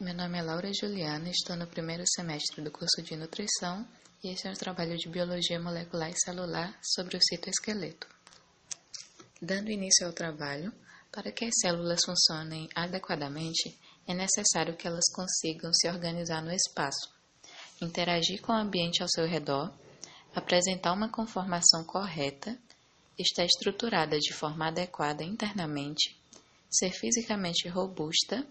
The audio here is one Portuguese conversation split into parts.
Meu nome é Laura Juliana, estou no primeiro semestre do curso de Nutrição e este é o trabalho de Biologia Molecular e Celular sobre o citoesqueleto. Dando início ao trabalho, para que as células funcionem adequadamente, é necessário que elas consigam se organizar no espaço, interagir com o ambiente ao seu redor, apresentar uma conformação correta, estar estruturada de forma adequada internamente, ser fisicamente robusta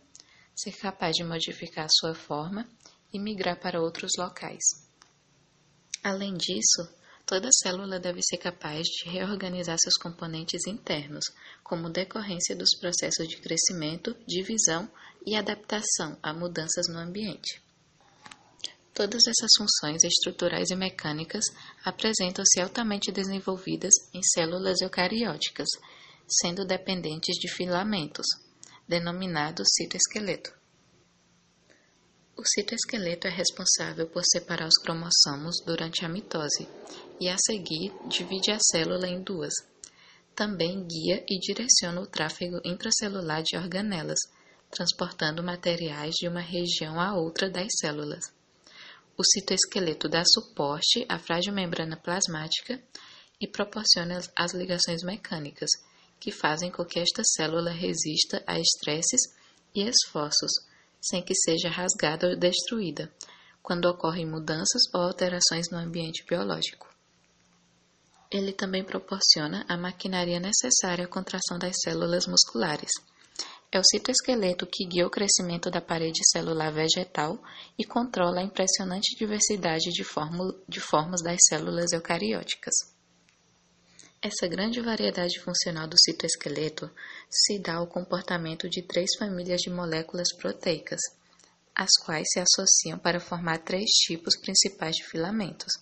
ser capaz de modificar sua forma e migrar para outros locais. Além disso, toda célula deve ser capaz de reorganizar seus componentes internos, como decorrência dos processos de crescimento, divisão e adaptação a mudanças no ambiente. Todas essas funções estruturais e mecânicas apresentam-se altamente desenvolvidas em células eucarióticas, sendo dependentes de filamentos, denominado citoesqueleto. O citoesqueleto é responsável por separar os cromossomos durante a mitose e, a seguir, divide a célula em duas. Também guia e direciona o tráfego intracelular de organelas, transportando materiais de uma região a outra das células. O citoesqueleto dá suporte à frágil membrana plasmática e proporciona as ligações mecânicas, que fazem com que esta célula resista a estresses e esforços, sem que seja rasgada ou destruída, quando ocorrem mudanças ou alterações no ambiente biológico. Ele também proporciona a maquinaria necessária à contração das células musculares. É o citoesqueleto que guia o crescimento da parede celular vegetal e controla a impressionante diversidade de, de formas das células eucarióticas. Essa grande variedade funcional do citoesqueleto se dá ao comportamento de três famílias de moléculas proteicas, as quais se associam para formar três tipos principais de filamentos.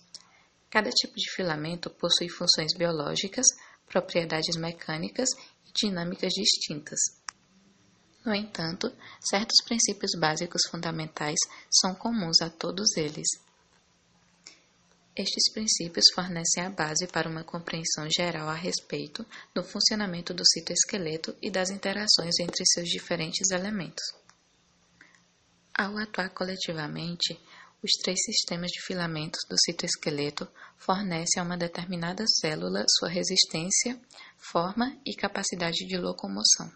Cada tipo de filamento possui funções biológicas, propriedades mecânicas e dinâmicas distintas. No entanto, certos princípios básicos fundamentais são comuns a todos eles. Estes princípios fornecem a base para uma compreensão geral a respeito do funcionamento do citoesqueleto e das interações entre seus diferentes elementos. Ao atuar coletivamente, os três sistemas de filamentos do citoesqueleto fornecem a uma determinada célula sua resistência, forma e capacidade de locomoção.